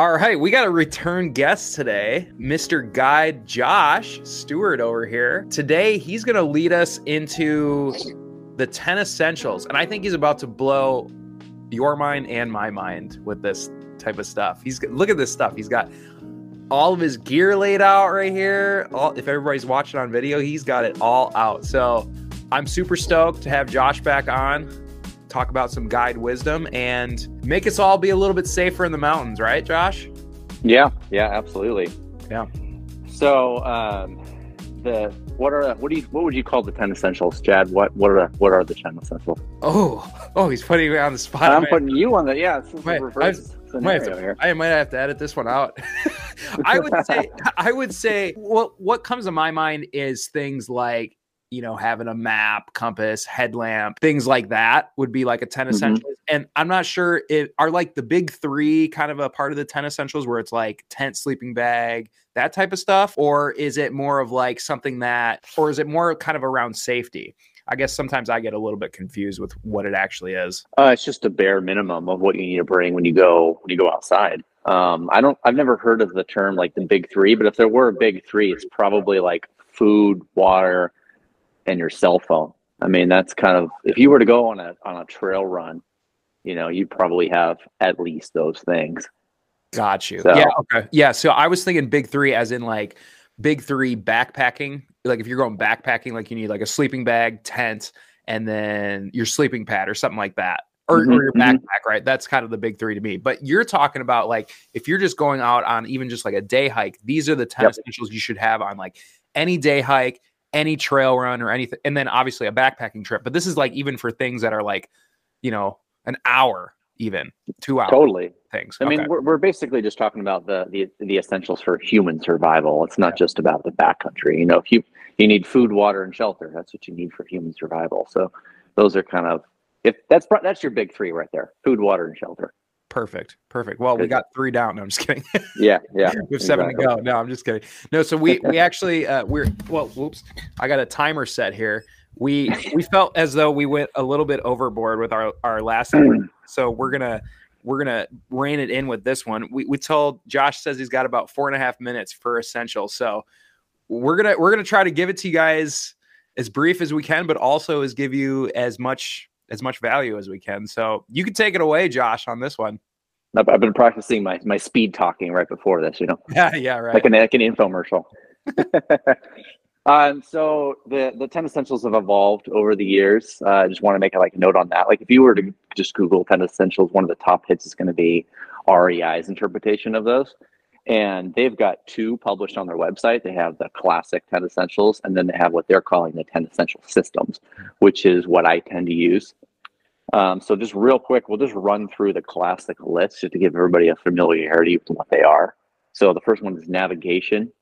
All right, we got a return guest today, Mr. Guide Josh Stewart over here. Today, he's going to lead us into the 10 essentials, and I think he's about to blow your mind and my mind with this type of stuff. He's look at this stuff. He's got all of his gear laid out right here. All, if everybody's watching on video, he's got it all out. So, I'm super stoked to have Josh back on talk about some guide wisdom and make us all be a little bit safer in the mountains, right, Josh? Yeah, yeah, absolutely. Yeah. So, um, the what are what do you what would you call the ten essentials, Chad? What what are what are the ten essentials? Oh, oh, he's putting me on the spot. I'm putting you on the yeah. Wait, I, might to, I might have to edit this one out. I would say I would say what what comes to my mind is things like you know, having a map, compass, headlamp, things like that would be like a 10 mm-hmm. essentials. And I'm not sure it are like the big three kind of a part of the 10 essentials where it's like tent, sleeping bag, that type of stuff? Or is it more of like something that, or is it more kind of around safety? I guess sometimes I get a little bit confused with what it actually is. Uh, it's just a bare minimum of what you need to bring when you go when you go outside. Um, I don't. I've never heard of the term like the big three, but if there were a big three, it's probably like food, water, and your cell phone. I mean, that's kind of if you were to go on a on a trail run, you know, you probably have at least those things. Got you. So, yeah. Okay. Yeah. So I was thinking big three, as in like big three backpacking. Like if you're going backpacking, like you need like a sleeping bag, tent, and then your sleeping pad or something like that. Or, mm-hmm, or your mm-hmm. backpack, mm-hmm. right? That's kind of the big three to me. But you're talking about like if you're just going out on even just like a day hike, these are the 10 yep. essentials you should have on like any day hike any trail run or anything, and then obviously a backpacking trip. But this is like even for things that are like, you know, an hour, even two hours. Totally things. I okay. mean, we're, we're basically just talking about the, the the essentials for human survival. It's not yeah. just about the backcountry. You know, if you you need food, water, and shelter, that's what you need for human survival. So those are kind of if that's that's your big three right there: food, water, and shelter. Perfect. Perfect. Well, we got three down. No, I'm just kidding. yeah, yeah. we have seven exactly. to go. No, I'm just kidding. No, so we we actually uh we're well, whoops. I got a timer set here. We we felt as though we went a little bit overboard with our our last so we're gonna we're gonna rein it in with this one. We we told Josh says he's got about four and a half minutes for essential. So we're gonna we're gonna try to give it to you guys as brief as we can, but also as give you as much as much value as we can. So you can take it away, Josh, on this one. I've been practicing my my speed talking right before this, you know. Yeah, yeah, right. Like an like an infomercial. um, so the the ten essentials have evolved over the years. Uh, I just want to make a, like a note on that. Like if you were to just Google ten essentials, one of the top hits is going to be REI's interpretation of those. And they've got two published on their website. They have the classic 10 essentials, and then they have what they're calling the 10 essential systems, which is what I tend to use. Um, so just real quick, we'll just run through the classic list just to give everybody a familiarity with what they are. So the first one is navigation.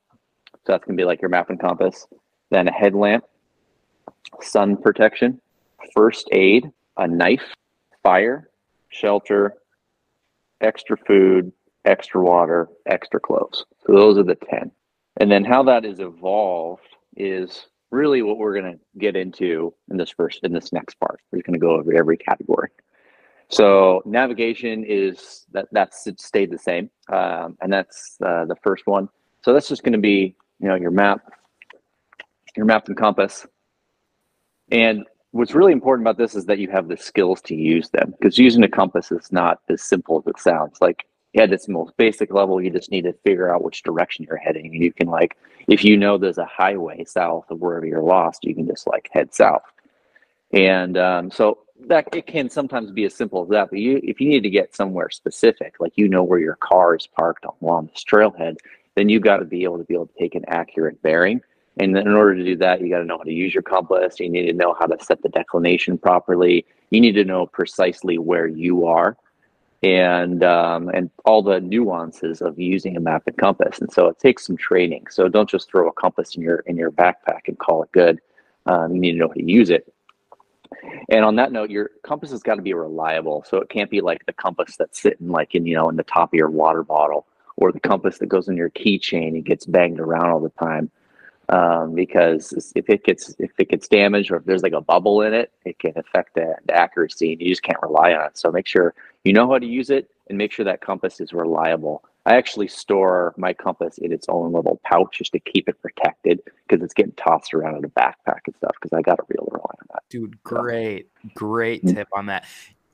So that's gonna be like your map and compass. Then a headlamp, sun protection, first aid, a knife, fire, shelter, extra food, extra water, extra clothes. So those are the 10. And then how that is evolved is really what we're going to get into in this first in this next part. We're going to go over every category. So navigation is that that's stayed the same, um, and that's uh, the first one. So that's just going to be you know your map, your map and compass. And what's really important about this is that you have the skills to use them because using a compass is not as simple as it sounds. Like at this most basic level, you just need to figure out which direction you're heading. You can like, if you know there's a highway south of wherever you're lost, you can just like head south. And um, so that it can sometimes be as simple as that. But you, if you need to get somewhere specific, like you know where your car is parked along this trailhead, then you got to be able to be able to take an accurate bearing. And in order to do that, you got to know how to use your compass. You need to know how to set the declination properly. You need to know precisely where you are and um, and all the nuances of using a map and compass. And so it takes some training. So don't just throw a compass in your in your backpack and call it good. Um, you need to know how to use it. And on that note, your compass has got to be reliable. So it can't be like the compass that's sitting like in you know in the top of your water bottle or the compass that goes in your keychain and gets banged around all the time um, because if it gets if it gets damaged or if there's like a bubble in it, it can affect the, the, accuracy, and you just can't rely on it. So make sure you know how to use it, and make sure that compass is reliable. I actually store my compass in its own little pouch just to keep it protected because it's getting tossed around in a backpack and stuff because I got a real rely on that. Dude, great, great mm-hmm. tip on that.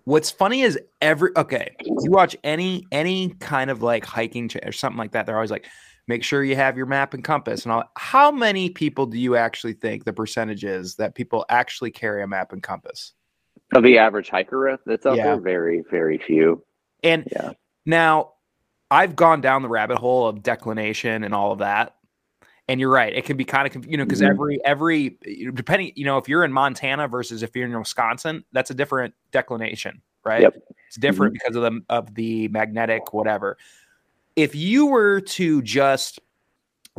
What's funny is every okay, you watch any any kind of like hiking or something like that, they're always like, make sure you have your map and compass and all. How many people do you actually think the percentage is that people actually carry a map and compass? Of the average hiker that's out yeah. there, very, very few. And yeah. now I've gone down the rabbit hole of declination and all of that. And you're right; it can be kind of you know because mm-hmm. every every depending you know if you're in Montana versus if you're in Wisconsin, that's a different declination, right? Yep. It's different mm-hmm. because of the of the magnetic whatever if you were to just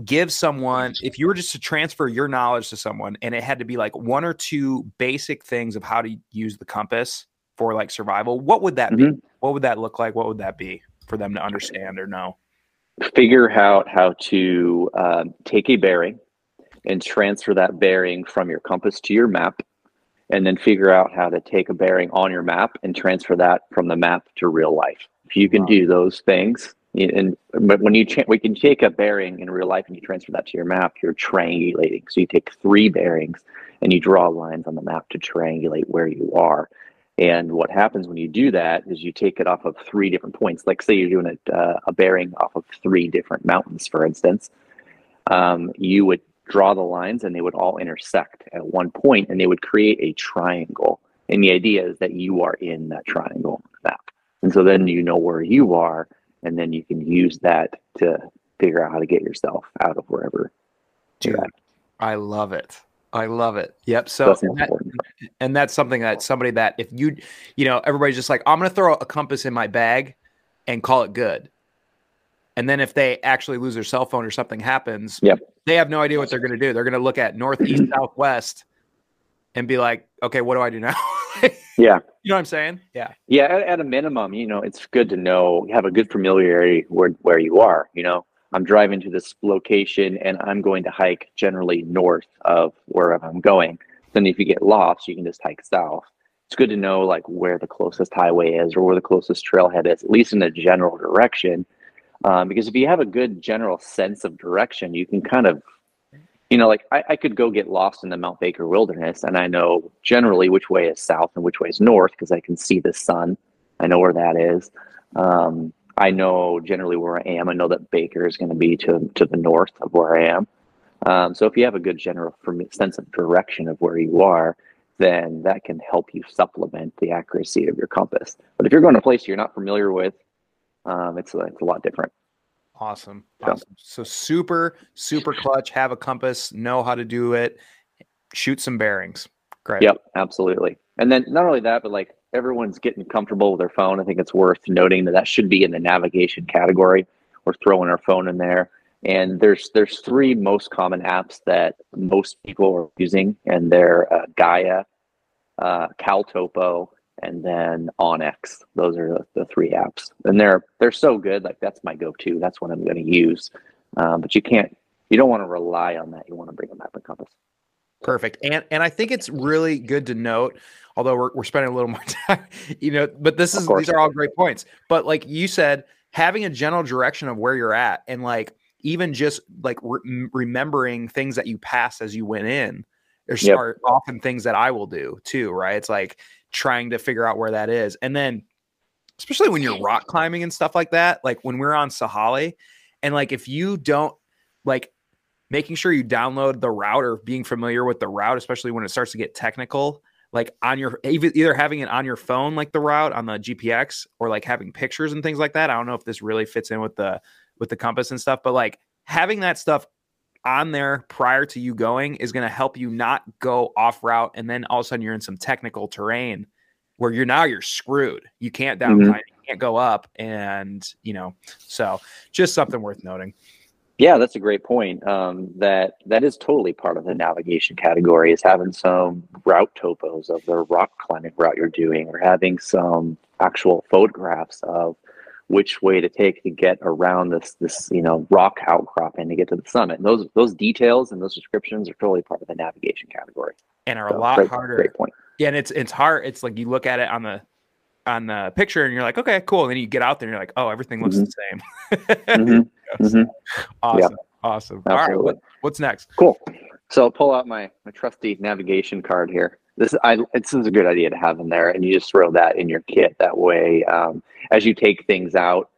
give someone if you were just to transfer your knowledge to someone and it had to be like one or two basic things of how to use the compass for like survival what would that mm-hmm. be what would that look like what would that be for them to understand or know figure out how to uh, take a bearing and transfer that bearing from your compass to your map and then figure out how to take a bearing on your map and transfer that from the map to real life if you can wow. do those things and but when you cha- we can take a bearing in real life and you transfer that to your map, you're triangulating. So you take three bearings and you draw lines on the map to triangulate where you are. And what happens when you do that is you take it off of three different points. Like say you're doing a, uh, a bearing off of three different mountains, for instance. Um, you would draw the lines and they would all intersect at one point and they would create a triangle. And the idea is that you are in that triangle map. And so then you know where you are and then you can use that to figure out how to get yourself out of wherever Dude, I love it. I love it. Yep. So, and, that, and, that's something that somebody that if you, you know, everybody's just like, I'm going to throw a compass in my bag and call it good. And then if they actually lose their cell phone or something happens, yep. they have no idea what they're going to do. They're going to look at northeast, southwest, and be like, okay, what do I do now? yeah. You know what I'm saying? Yeah. Yeah. At, at, a minimum, you know, it's good to know, have a good familiarity where, where you are. You know, I'm driving to this location and I'm going to hike generally north of wherever I'm going. Then if you get lost, you can just hike south. It's good to know like where the closest highway is or where the closest trailhead is, at least in a general direction. Um, because if you have a good general sense of direction, you can kind of you know, like I, I, could go get lost in the Mount Baker wilderness and I know generally which way is south and which way is north because I can see the sun. I know where that is. Um, I know generally where I am. I know that Baker is going to be to, to the north of where I am. Um, so if you have a good general sense of direction of where you are, then that can help you supplement the accuracy of your compass. But if you're going to a place you're not familiar with, um, it's, it's a lot different. Awesome. Awesome. So super, super clutch. Have a compass, know how to do it, shoot some bearings. Great. Yep, absolutely. And then not only that, but like everyone's getting comfortable with their phone. I think it's worth noting that that should be in the navigation category. We're throwing our phone in there. And there's there's three most common apps that most people are using, and they're uh, Gaia, uh, CalTopo, and then onX. Those are the, the, three apps, and they're they're so good. Like that's my go-to. That's what I'm going to use. Um, but you can't. You don't want to rely on that. You want to bring a map and compass. Perfect. And and I think it's really good to note, although we're we're spending a little more time, you know, but this is these are all great points. But like you said, having a general direction of where you're at, and like even just like re- remembering things that you passed as you went in. There's yep. often things that I will do too, right? It's like trying to figure out where that is. And then, especially when you're rock climbing and stuff like that, like when we're on Saali, and like if you don't like making sure you download the route or being familiar with the route, especially when it starts to get technical, like on your either having it on your phone, like the route on the GPX, or like having pictures and things like that. I don't know if this really fits in with the with the compass and stuff, but like having that stuff on there prior to you going is going to help you not go off route and then all of a sudden you're in some technical terrain where you're now you're screwed. You can't down mm-hmm. you can't go up and you know so just something worth noting. Yeah, that's a great point. Um, that that is totally part of the navigation category is having some route topos of the rock climbing route you're doing, or having some actual photographs of which way to take to get around this this you know rock outcropping to get to the summit. And those those details and those descriptions are totally part of the navigation category and are so, a lot great, harder. Great point. Yeah, and it's it's hard. It's like you look at it on the on the picture and you're like, okay, cool. And then you get out there and you're like, oh, everything looks Mhm. the same. Mhm. Mhm. Awesome. Awesome. All right. What, what's next? Cool. So I'll pull out my, my trusty navigation card here. This I this is a good idea to have in there, and you just throw that in your kit. That way, um, as you take things out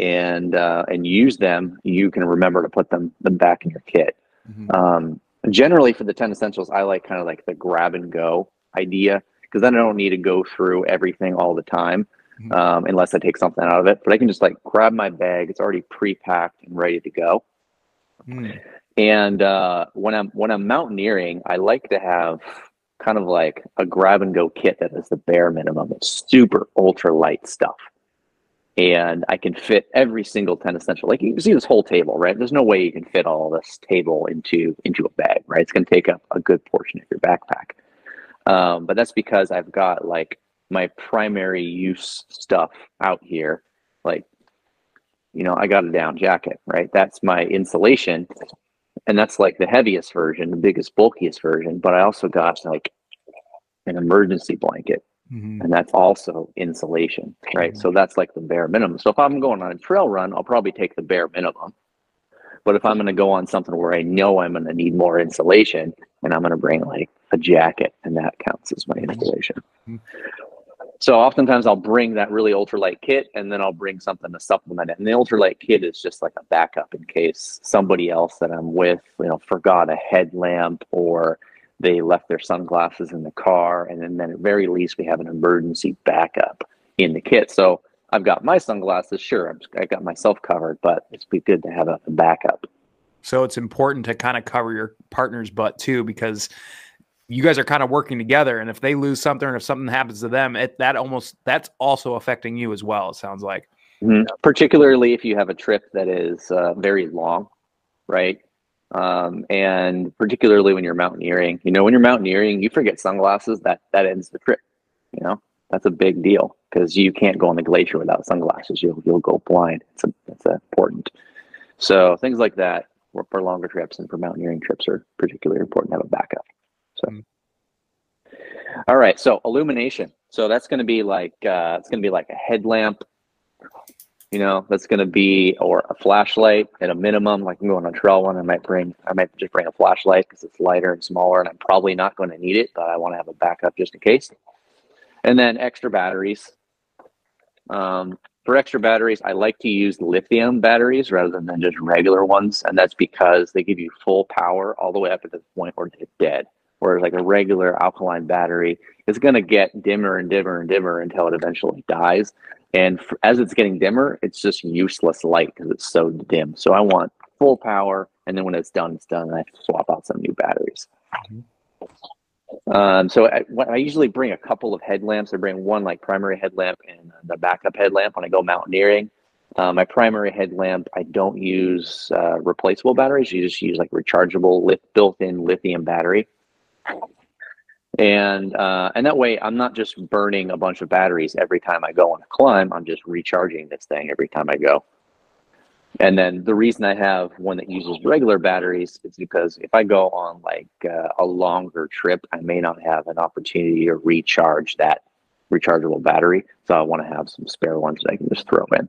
and uh, and use them, you can remember to put them them back in your kit. Mhm. Um, generally, for the ten essentials, I like kind of like the grab and go idea because then I don't need to go through everything all the time Mhm. um, unless I take something out of it. But I can just like grab my bag; it's already pre-packed and ready to go. Mm. And uh, when I'm when I'm mountaineering, I like to have kind of like a grab and go kit that is the bare minimum. It's super ultra light stuff, and I can fit every single ten essential. Like you can see this whole table, right? There's no way you can fit all this table into into a bag, right? It's going to take up a good portion of your backpack. Um, but that's because I've got like my primary use stuff out here, like you know, I got a down jacket, right? That's my insulation. And that's like the heaviest version, the biggest, bulkiest version. But I also got like an emergency blanket, Mhm. and that's also insulation, right? So that's like the bare minimum. So if I'm going on a trail run, I'll probably take the bare minimum. But if I'm going to go on something where I know I'm going to need more insulation, and I'm going to bring like a jacket, and that counts as my insulation. Mhm. So oftentimes I'll bring that really ultralight kit and then I'll bring something to supplement it. And the ultralight kit is just like a backup in case somebody else that I'm with, you know, forgot a headlamp or they left their sunglasses in the car. And then, then at very least we have an emergency backup in the kit. So I've got my sunglasses, sure, I'm, I got myself covered, but it's be good to have a, a backup. So it's important to kind of cover your partner's butt too, because you guys are kind of working together. And if they lose something or if something happens to them, it that almost that's also affecting you as well. It sounds like. Mhm. Particularly if you have a trip that is uh, very long, right? Um, and particularly when you're mountaineering, you know, when you're mountaineering, you forget sunglasses, that that ends the trip. You know, that's a big deal because you can't go on the glacier without sunglasses. You'll you'll go blind. It's a, it's important. So things like that for longer trips and for mountaineering trips are particularly important to have a backup. All right, so illumination. So that's going to be like uh, it's going to be like a headlamp, you know that's going to be or a flashlight at a minimum like i'm going on a trail one i might bring i might just bring a flashlight because it's lighter and smaller and i'm probably not going to need it but i want to have a backup just in case. And then extra batteries. Um, for extra batteries i like to use lithium batteries rather than, than just regular ones and that's because they give you full power all the way up to the point where they're dead whereas like a regular alkaline battery is going to get dimmer and dimmer and dimmer until it eventually dies and as it's getting dimmer, it's just useless light because it's so dim. So I want full power, and then when it's done, it's done, and I swap out some new batteries. Um, so I, I, usually bring a couple of headlamps. I bring one like primary headlamp and the backup headlamp when I go mountaineering. Uh, my primary headlamp, I don't use uh, replaceable batteries. You just use like rechargeable, built-in lithium battery and uh, and that way I'm not just burning a bunch of batteries every time I go on a climb. I'm just recharging this thing every time I go. And then the reason I have one that uses regular batteries is because if I go on like uh, a longer trip, I may not have an opportunity to recharge that rechargeable battery. So I want to have some spare ones that I can just throw in.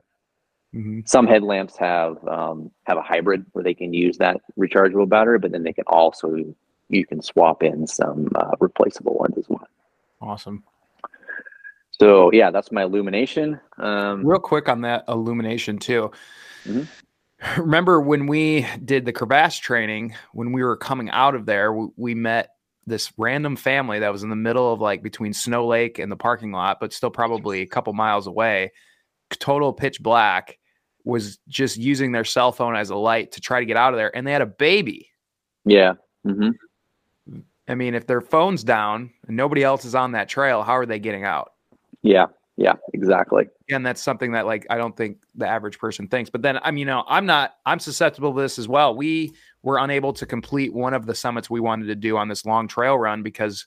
Mm-hmm. Some headlamps have um, have a hybrid where they can use that rechargeable battery, but then they can also you can swap in some uh, replaceable ones as well. Awesome. So yeah, that's my illumination. Um, Real quick on that illumination too. Mhm. Remember when we did the crevasse training? When we were coming out of there, we, we met this random family that was in the middle of like between Snow Lake and the parking lot, but still probably a couple miles away. Total pitch black. Was just using their cell phone as a light to try to get out of there, and they had a baby. yeah. hmm I mean, if their phone's down and nobody else is on that trail, how are they getting out? Yeah. Yeah. Exactly. and that's something that like I don't think the average person thinks. But then I'm you know I'm not I'm susceptible to this as well. We were unable to complete one of the summits we wanted to do on this long trail run because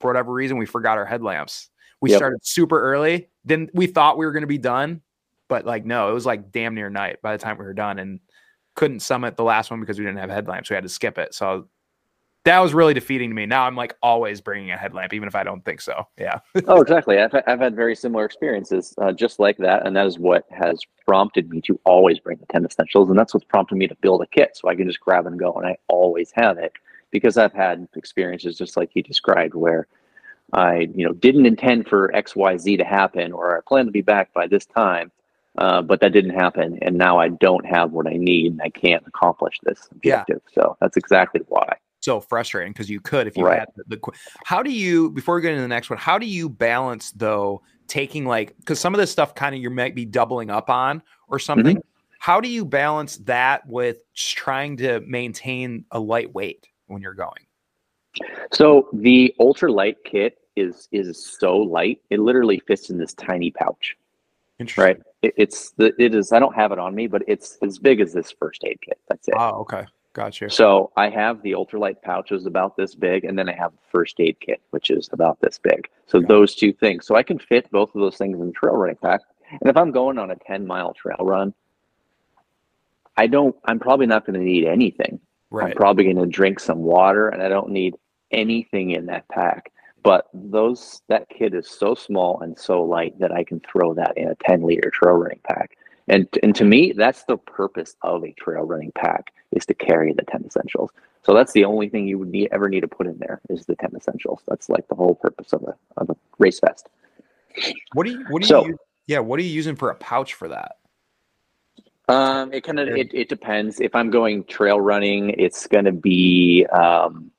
for whatever reason we forgot our headlamps. We Yep. started super early. Then we thought we were going to be done, but like no, it was like damn near night by the time we were done and couldn't summit the last one because we didn't have headlamps. We had to skip it. So that was really defeating to me. Now I'm like always bringing a headlamp, even if I don't think so. Yeah. oh, exactly. I've, I've had very similar experiences uh, just like that. And that is what has prompted me to always bring the 10 essentials. And that's what's prompted me to build a kit so I can just grab and go. And I always have it because I've had experiences just like you described where I, you know, didn't intend for X, Y, Z to happen, or I plan to be back by this time. Uh, but that didn't happen, and now I don't have what I need, and I can't accomplish this objective. Yeah. So that's exactly why so frustrating because you could if you right. had the, the, how do you before we get into the next one how do you balance though taking like because some of this stuff kind of you might be doubling up on or something mm-hmm. how do you balance that with trying to maintain a light weight when you're going? So the ultra light kit is is so light it literally fits in this tiny pouch right? It, it's the it is i don't have it on me but it's as big as this first aid kit that's it. Oh okay Gotcha. So I have the ultralight pouches about this big, and then I have the first aid kit, which is about this big. So those two things. So I can fit both of those things in the trail running pack. And if I'm going on a 10 mile trail run, I don't, I'm probably not going to need anything. Right. I'm probably going to drink some water and I don't need anything in that pack. But those, that kit is so small and so light that I can throw that in a 10 liter trail running pack. And, and to me, that's the purpose of a trail running pack is to carry the 10 essentials. So that's the only thing you would need, ever need to put in there is the 10 essentials. That's like the whole purpose of a, of a race vest. What do you, what do so, you, yeah, what are you using for a pouch for that? Um, it kind of, it, it depends. If I'm going trail running, it's going to be, um,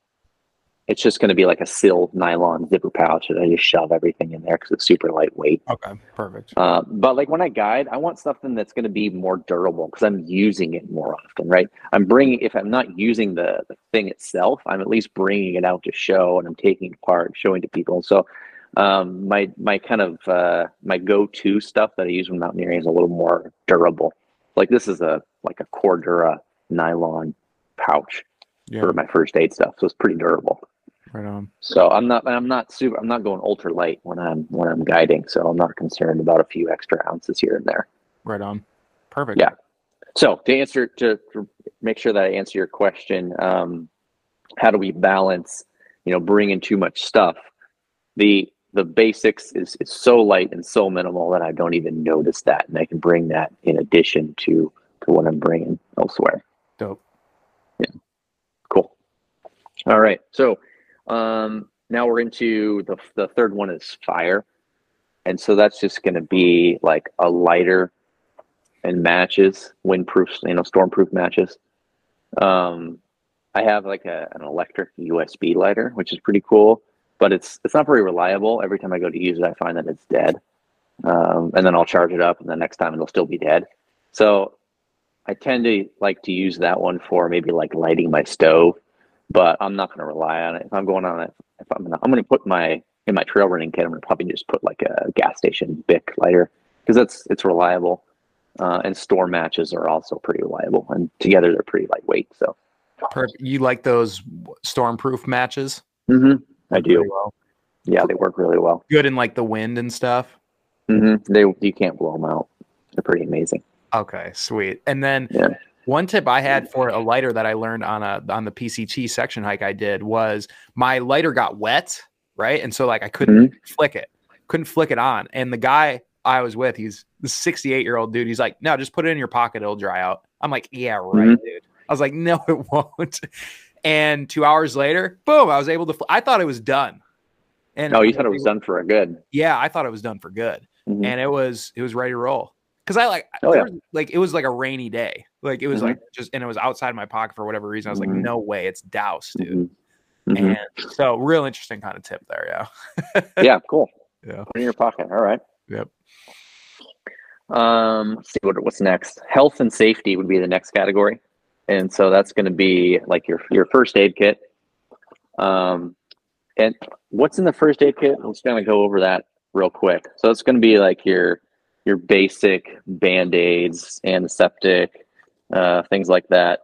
it's just going to be like a silnylon zipper pouch that I just shove everything in there because it's super lightweight. Okay, perfect. Uh, but like when I guide, I want something that's going to be more durable because I'm using it more often, right? I'm bringing, if I'm not using the, the thing itself, I'm at least bringing it out to show and I'm taking it apart, showing to people. So um, my my kind of uh, my go-to stuff that I use when mountaineering is a little more durable. Like this is a like a Cordura nylon pouch yeah. for my first aid stuff, so it's pretty durable. Right on. So I'm not I'm not super I'm not going ultra light when I'm when I'm guiding, so I'm not concerned about a few extra ounces here and there. Right on. Perfect. Yeah. So to answer to, to make sure that I answer your question, um, how do we balance, you know, bringing too much stuff? The the basics is, is so light and so minimal that I don't even notice that, and I can bring that in addition to to what I'm bringing elsewhere. Dope. Yeah. Cool. All right. So um, now we're into the, the third one is fire. And so that's just going to be like a lighter and matches, windproof, you know, stormproof matches. Um, I have like a, an electric USB lighter, which is pretty cool, but it's it's not very reliable. Every time I go to use it, I find that it's dead, um, and then I'll charge it up, and the next time it'll still be dead. So I tend to like to use that one for maybe like lighting my stove but I'm not going to rely on it. If I'm going on it, if I'm gonna, I'm going to put my in my trail running kit. I'm going to probably just put like a gas station Bic lighter because that's it's reliable, uh, and store matches are also pretty reliable, and together they're pretty lightweight. So, Perfect. you like those stormproof matches? Mm-hmm. I do. Well. Yeah, they work really well. Good in like the wind and stuff. Mm-hmm. They you can't blow them out. They're pretty amazing. Okay, sweet. And then yeah. One tip I had for a lighter that I learned on a on the PCT section hike I did was my lighter got wet, right? And so like I couldn't mm-hmm. flick it, couldn't flick it on. And the guy I was with, he's the 68 year old dude. He's like, no, just put it in your pocket, it'll dry out. I'm like, yeah, right, mm-hmm. dude. I was like, no, it won't. And two hours later, boom, I was able to. Fl- I thought it was done. And oh, you thought it was done for a good? Yeah, I thought it was done for good, mm-hmm. and it was it was ready to roll because I like oh, yeah. like it was like a rainy day. Like it was mm-hmm. like just and it was outside my pocket for whatever reason. I was like, mm-hmm. no way, it's doused, dude. Mm-hmm. mm-hmm. And so real interesting kind of tip there, yeah. yeah, cool. Yeah. Put in your pocket. All right. Yep. Um, let's see what what's next. Health and safety would be the next category. And so that's going to be like your your first aid kit. Um, and what's in the first aid kit? I'm just going to go over that real quick. So it's going to be like your your basic band-aids, antiseptic, uh, things like that.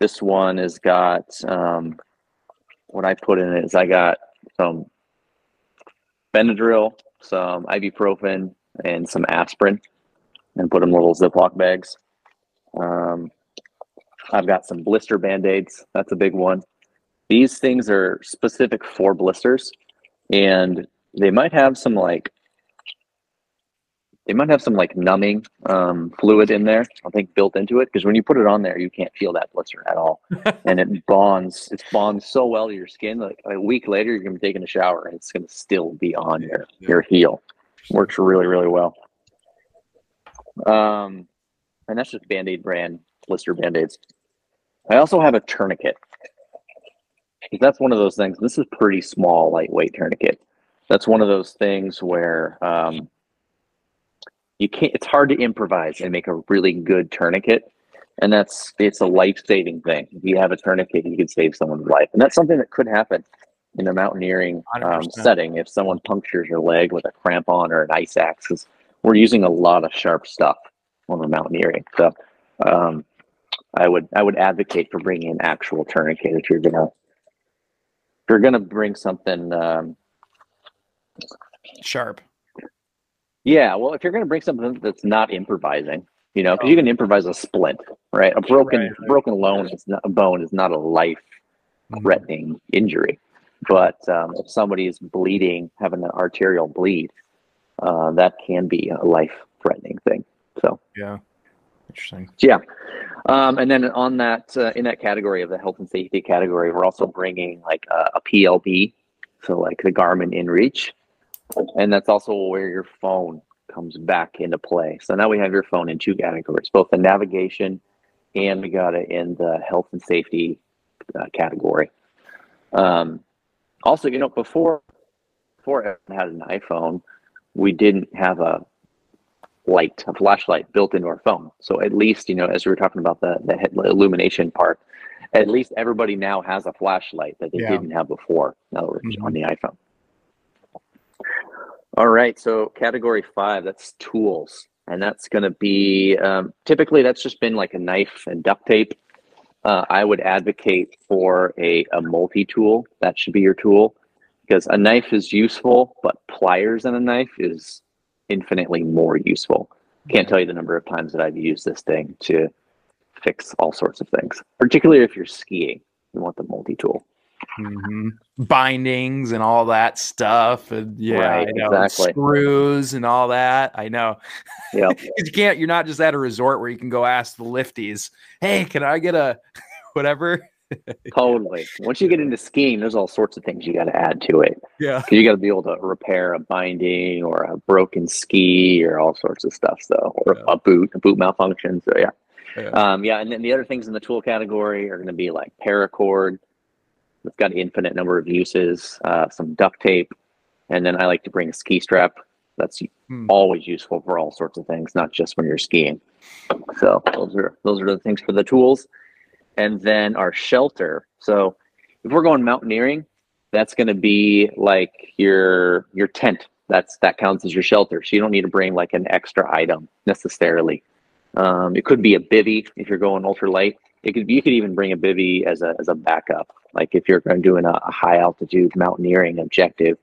This one has got um, what I put in it is I got some Benadryl, some ibuprofen, and some aspirin, and put them in little Ziploc bags. Um, I've got some blister band-aids. That's a big one. These things are specific for blisters, and they might have some like they might have some like numbing um, fluid in there. I think built into it because when you put it on there, you can't feel that blister at all, and it bonds. It bonds so well to your skin. Like a week later, you're gonna be taking a shower, and it's gonna still be on your Yeah. your heel. Works really really well. Um, and that's just Band Aid brand blister band aids. I also have a tourniquet. That's one of those things. This is pretty small, lightweight tourniquet. That's one of those things where um, you can't. It's hard to improvise and make a really good tourniquet, and that's it's a life saving thing. If you have a tourniquet, you can save someone's life, and that's something that could happen in a mountaineering um, setting if someone punctures your leg with a crampon or an ice axe. 'cause we're using a lot of sharp stuff when we're mountaineering, so um, I would I would advocate for bringing an actual tourniquet if you're gonna if you're gonna bring something. Um, Sharp. Yeah, well, if you're going to bring something that's not improvising, you know, because you can improvise a splint, right? A broken Right, right. broken bone is not, a bone is not a life threatening injury, but um, if somebody is bleeding, having an arterial bleed, uh, that can be a life threatening thing. So Yeah. Interesting. yeah, um, and then on that uh, in that category of the health and safety category, we're also bringing like a, a PLB, so like the Garmin InReach, and that's also where your phone comes back into play. So now we have your phone in two categories, both the navigation and we got it in the health and safety uh, category. Um, also, you know, before before everyone had an iPhone, we didn't have a light, a flashlight built into our phone. So at least, you know, as we were talking about the the illumination part, at least everybody now has a flashlight that they Yeah. didn't have before. Now we're Mhm. on the iPhone. All right, so category five, that's tools. And that's going to be um, typically that's just been like a knife and duct tape. Uh, I would advocate for a, a multi tool. That should be your tool because a knife is useful, but pliers and a knife is infinitely more useful. Can't tell you the number of times that I've used this thing to fix all sorts of things, particularly if you're skiing. You want the multi tool. Hmm Bindings and all that stuff, and yeah, Right, I know. exactly. screws and all that. I know. Yeah. you can't. You're not just at a resort where you can go ask the lifties, "Hey, can I get a whatever?" totally. Once you get into skiing, there's all sorts of things you got to add to it. Yeah. you got to be able to repair a binding or a broken ski or all sorts of stuff. So, or Yeah. a boot, a boot malfunction. So, yeah. Yeah. Um, yeah. And then the other things in the tool category are going to be like paracord. It's got an infinite number of uses, uh, some duct tape. And then I like to bring a ski strap. That's Hmm. always useful for all sorts of things, not just when you're skiing. So those are those are the things for the tools. And then our shelter. So if we're going mountaineering, that's going to be like your your tent. That's that counts as your shelter. So you don't need to bring like an extra item necessarily. Um, it could be a bivy if you're going ultralight. It could you could even bring a bivy as a as a backup. Like if you're going doing a, a high altitude mountaineering objective,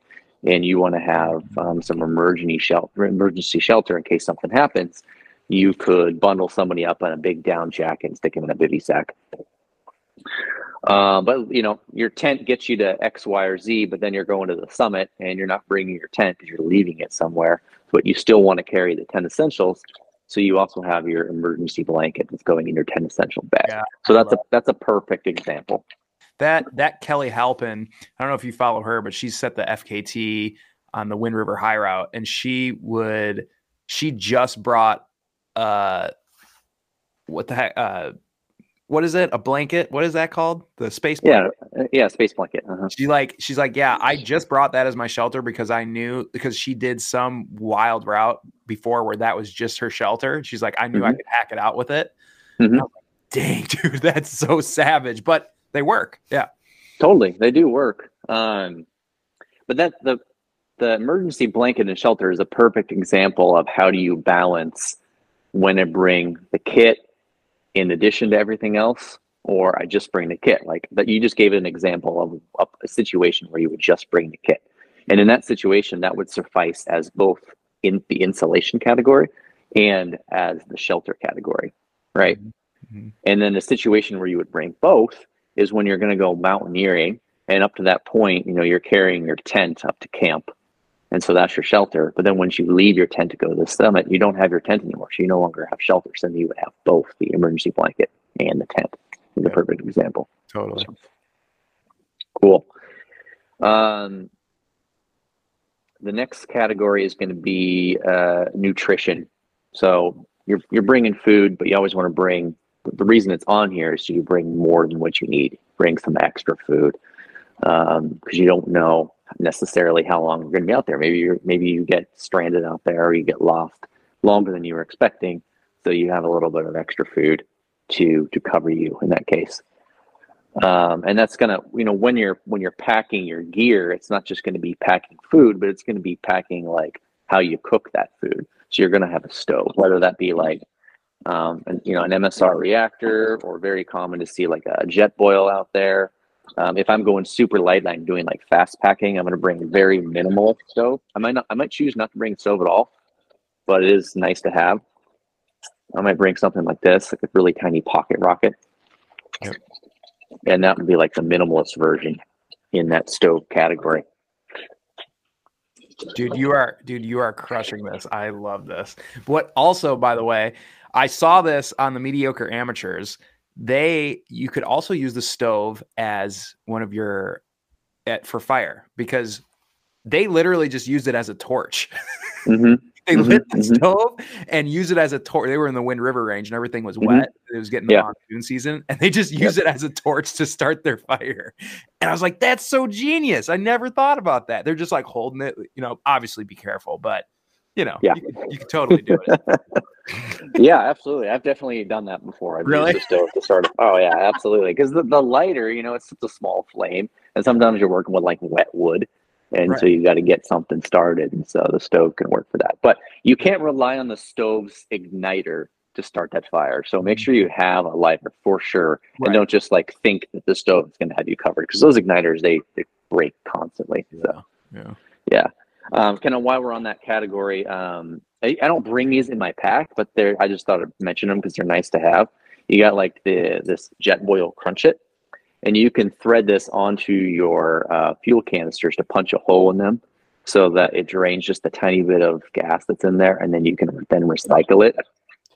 and you want to have um, some emergency shelter emergency shelter in case something happens, you could bundle somebody up in a big down jacket and stick them in a bivy sack. Uh, but you know, your tent gets you to X, Y, or Z, but then you're going to the summit and you're not bringing your tent because you're leaving it somewhere. But you still want to carry the 10 essentials. So you also have your emergency blanket that's going in your 10 essential bag. Yeah, so that's a that's a perfect example. That that Kelly Halpin, I don't know if you follow her, but she set the FKT on the Wind River High Route, and she would she just brought uh what the heck uh what is it a blanket what is that called the space blanket Yeah, uh, yeah, space blanket. Uh-huh. she like she's like yeah i just brought that as my shelter because i knew because she did some wild route before where that was just her shelter she's like i knew i Mhm. could hack it out with it Mhm. Like, dang dude that's so savage but they work yeah Totally, they do work. Um, but that the the emergency blanket and shelter is a perfect example of how do you balance when to bring the kit in addition to everything else, or I just bring the kit. Like that, you just gave an example of, of a situation where you would just bring the kit, and in that situation, that would suffice as both in the insulation category and as the shelter category, right? Mhm. And then the situation where you would bring both is when you're going to go mountaineering, and up to that point, you know, you're carrying your tent up to camp, and so that's your shelter. But then once you leave your tent to go to the summit, you don't have your tent anymore, so you no longer have shelter. So then you would have both the emergency blanket and the tent. Is a perfect example. Totally. Cool. Um, the next category is going to be uh, nutrition. So you're you're bringing food, but you always want to bring. The reason it's on here is you bring more than what you need. Bring some extra food because um, you don't know necessarily how long you're going to be out there. Maybe you maybe you get stranded out there, or you get lost longer than you were expecting. So you have a little bit of extra food to to cover you in that case. Um, and that's gonna, you know, when you're when you're packing your gear, it's not just going to be packing food, but it's going to be packing like how you cook that food. So you're going to have a stove, whether that be like, um, you know, an MSR reactor, or very common to see like a Jetboil out there. Um, if I'm going super light, and I'm doing like fast packing. I'm going to bring very minimal stove. I might not, I might choose not to bring stove at all, but it is nice to have. I might bring something like this, like a really tiny pocket rocket. Yep and that would be like the minimalist version in that stove category. Dude, you are dude, you are crushing this. I love this. What also, by the way, I saw this on the mediocre amateurs. They you could also use the stove as one of your at for fire because they literally just used it as a torch. Mm-hmm. they mm-hmm, lit the mm-hmm. stove and use it as a torch. They were in the Wind River Range and everything was mm-hmm. wet. It was getting the yeah. monsoon season, and they just use yep. it as a torch to start their fire. And I was like, "That's so genius! I never thought about that." They're just like holding it. You know, obviously be careful, but you know, yeah, you, you can totally do it. yeah, absolutely. I've definitely done that before. I've really? used the to start. Oh yeah, absolutely. Because the, the lighter, you know, it's such a small flame, and sometimes you're working with like wet wood and right. so you got to get something started and so the stove can work for that but you can't rely on the stove's igniter to start that fire so make mm. sure you have a lighter for sure right. and don't just like think that the stove is going to have you covered because those igniters they, they break constantly yeah. so yeah yeah um, kind of while we're on that category um, I, I, don't bring these in my pack but they're i just thought i'd mention them because they're nice to have. You got like the this Jetboil Crunchit and you can thread this onto your uh, fuel canisters to punch a hole in them so that it drains just a tiny bit of gas that's in there and then you can then recycle it.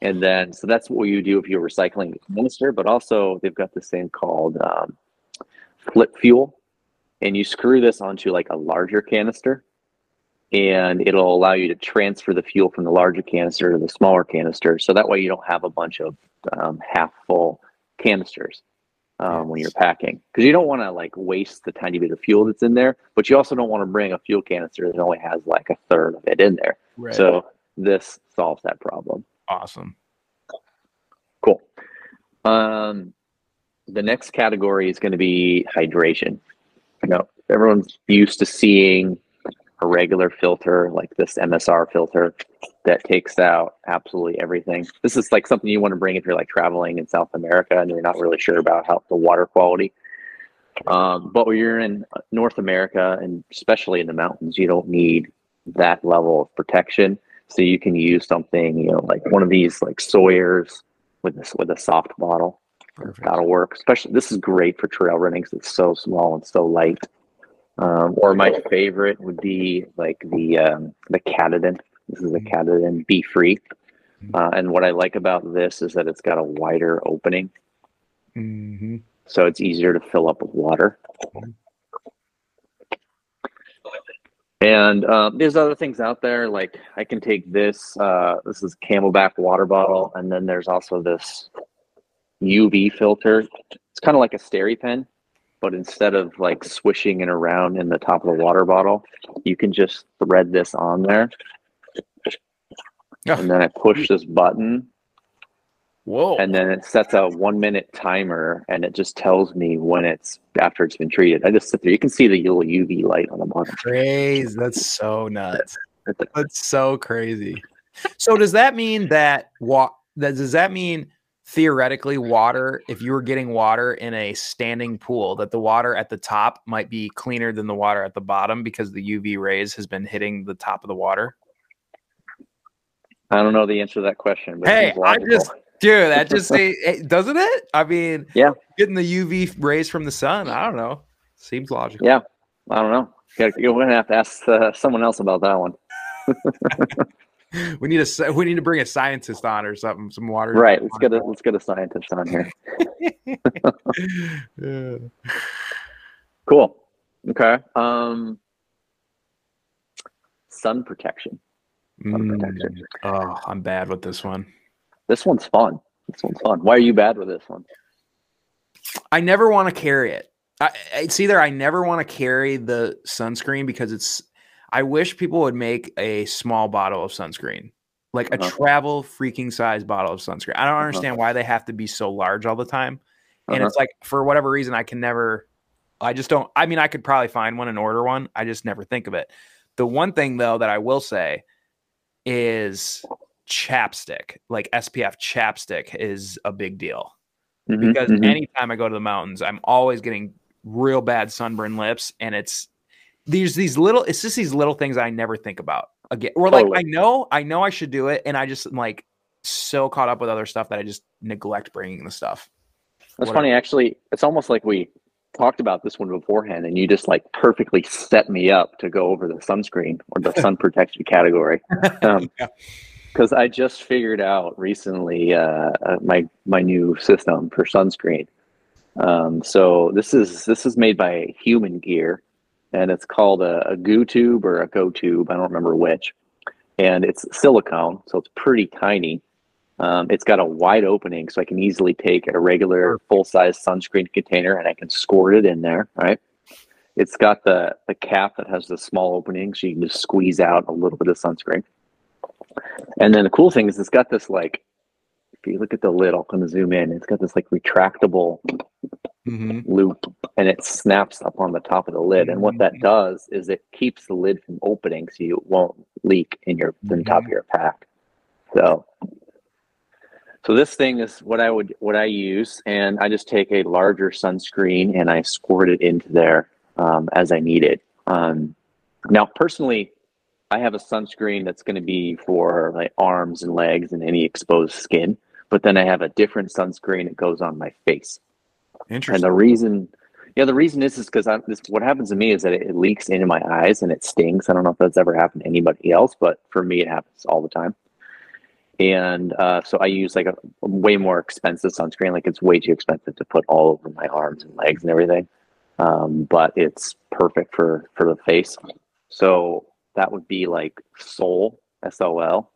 And then so that's what you do if you're recycling canister but also they've got this thing called um, flip fuel and you screw this onto like a larger canister and it'll allow you to transfer the fuel from the larger canister to the smaller canister so that way you don't have a bunch of um, half full canisters um, yes. when you're packing because you don't want to like waste the tiny bit of fuel that's in there, but you also don't want to bring a fuel canister that only has like a third of it in there. Right. So this solves that problem. Awesome. Cool. Um, the next category is going to be hydration. You know, everyone's used to seeing a regular filter like this MSR filter that takes out absolutely everything. This is like something you want to bring if you're like traveling in South America and you're not really sure about how the water quality. Um, but when you're in North America and especially in the mountains, you don't need that level of protection. So you can use something, you know, like one of these like Sawyer's with this with a soft bottle. Perfect. That'll work. Especially this is great for trail running because it's so small and so light. Um, or my favorite would be like the um, the Katadyn. This is a mm-hmm. Katadyn Be Free. Mm-hmm. Uh, and what I like about this is that it's got a wider opening. Mm-hmm. So it's easier to fill up with water. Mm-hmm. And uh, there's other things out there, like I can take this. Uh, this is CamelBak water bottle, and then there's also this UV filter. It's kind of like a SteriPen, but instead of like swishing it around in the top of the water bottle, you can just thread this on there. And then I push this button. Whoa. And then it sets a one minute timer and it just tells me when it's after it's been treated. I just sit there. You can see the little UV light on the bottom. Crazy. That's so nuts. That's so crazy. So does that mean that what that does that mean theoretically water if you were getting water in a standing pool that the water at the top might be cleaner than the water at the bottom because the uv rays has been hitting the top of the water i don't know the answer to that question but hey i just Dude, that just say eh, doesn't it? I mean, Yeah. getting the UV rays from the sun. I don't know. Seems logical. Yeah, I don't know. you're gonna have to ask uh, someone else about that one. We need a we need to bring a scientist on or something. Some water. Right. Let's get a let's get a scientist on here. Yeah. Cool. Okay. Um, sun protection. Sun Mm. protection. Oh, I'm bad with this one. This one's fun. This one's fun. Why are you bad with this one? I never want to carry it. I, it's either I never want to carry the sunscreen because it's. I wish people would make a small bottle of sunscreen, like a Uh-huh. travel freaking size bottle of sunscreen. I don't understand why they have to be so large all the time. And Uh-huh. it's like for whatever reason, I can never. I just don't. I mean, I could probably find one and order one. I just never think of it. The one thing though that I will say is chapstick, like SPF chapstick, is a big deal Mhm, because mhm. anytime I go to the mountains, I'm always getting real bad sunburn lips, and it's these these little. It's just these little things I never think about again. Or like Totally. I know I know I should do it, and I just am like so caught up with other stuff that I just neglect bringing the stuff. That's whatever. funny. Actually, it's almost like we talked about this one beforehand, and you just like perfectly set me up to go over the sunscreen or the sun protection category. Um, Yeah. because I just figured out recently uh, uh, my my new system for sunscreen. Um, so this is this is made by Human Gear, and it's called a, a Goo Tube or a GoToob. I don't remember which. And it's silicone, so it's pretty tiny. Um, it's got a wide opening, so I can easily take a regular full size sunscreen container and I can squirt it in there. Right. It's got the the cap that has the small opening, so you can just squeeze out a little bit of sunscreen. And then the cool thing is it's got this like if you look at the lid, I'll kind of zoom in. It's got this like retractable Mhm. loop and it snaps up on the top of the lid. And what that does is it keeps the lid from opening so you won't leak in your in the top of your pack. So so this thing is what I would what I use, and I just take a larger sunscreen and I squirt it into there um, as I need it. Um, now, personally, I have a sunscreen that's going to be for my arms and legs and any exposed skin, but then I have a different sunscreen that goes on my face. And the reason, yeah, the reason is is because this what happens to me is that it, it leaks into my eyes and it stings. I don't know if that's ever happened to anybody else, but for me, it happens all the time. And uh, so I use like a, a way more expensive sunscreen. Like it's way too expensive to put all over my arms and legs and everything. Um, but it's perfect for for the face. So that would be like Sol S O L,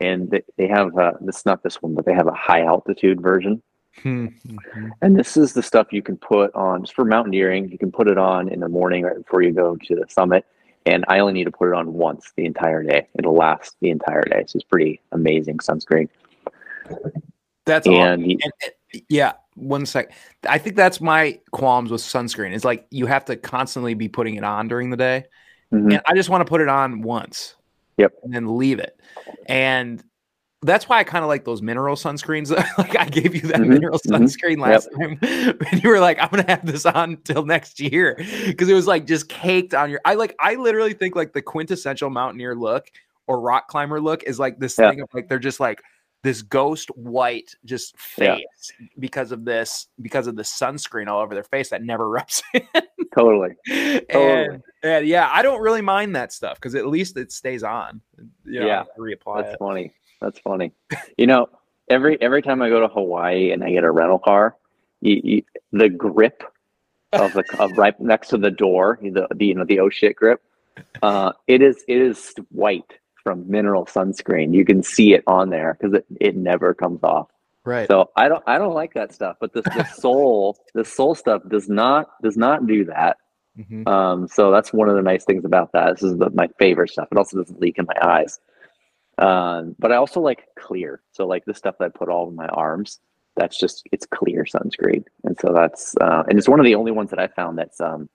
and they, they have uh, this not this one, but they have a high altitude version. Hmm. Mhm. And this is the stuff you can put on just for mountaineering. You can put it on in the morning right before you go to the summit. And I only need to put it on once the entire day. It'll last the entire day. So it's pretty amazing sunscreen. That's. And you- And, and- yeah, one sec. I think that's my qualms with sunscreen. It's like you have to constantly be putting it on during the day. Mhm. And I just want to put it on once. Yep. And then leave it. And that's why I kind of like those mineral sunscreens. like I gave you that Mhm, mineral mhm. sunscreen last time. And you were like, I'm gonna have this on till next year. Because it was like just caked on your I like I literally think like the quintessential mountaineer look or rock climber look is like this Yeah. thing of like they're just like this ghost white just Yeah. face because of this because of the sunscreen all over their face that never rubs in. totally. Totally. and yeah, I don't really mind that stuff because at least it stays on. You know, Yeah, reapply That's it. funny. That's funny. you know, every every time I go to Hawaii and I get a rental car, you, you, the grip of the of right next to the door, the, the you know the oh shit grip, uh, it is it is white from mineral sunscreen. You can see it on there because it, it never comes off. Right. So I don't I don't like that stuff. But the the Sol the Sol stuff does not does not do that. Mhm. Um, so that's one of the nice things about that. This is the, my favorite stuff. It also doesn't leak in my eyes. Um, but I also like clear. So like the stuff that I put all over my arms, that's just it's clear sunscreen. And so that's uh, and it's one of the only ones that I found that's um,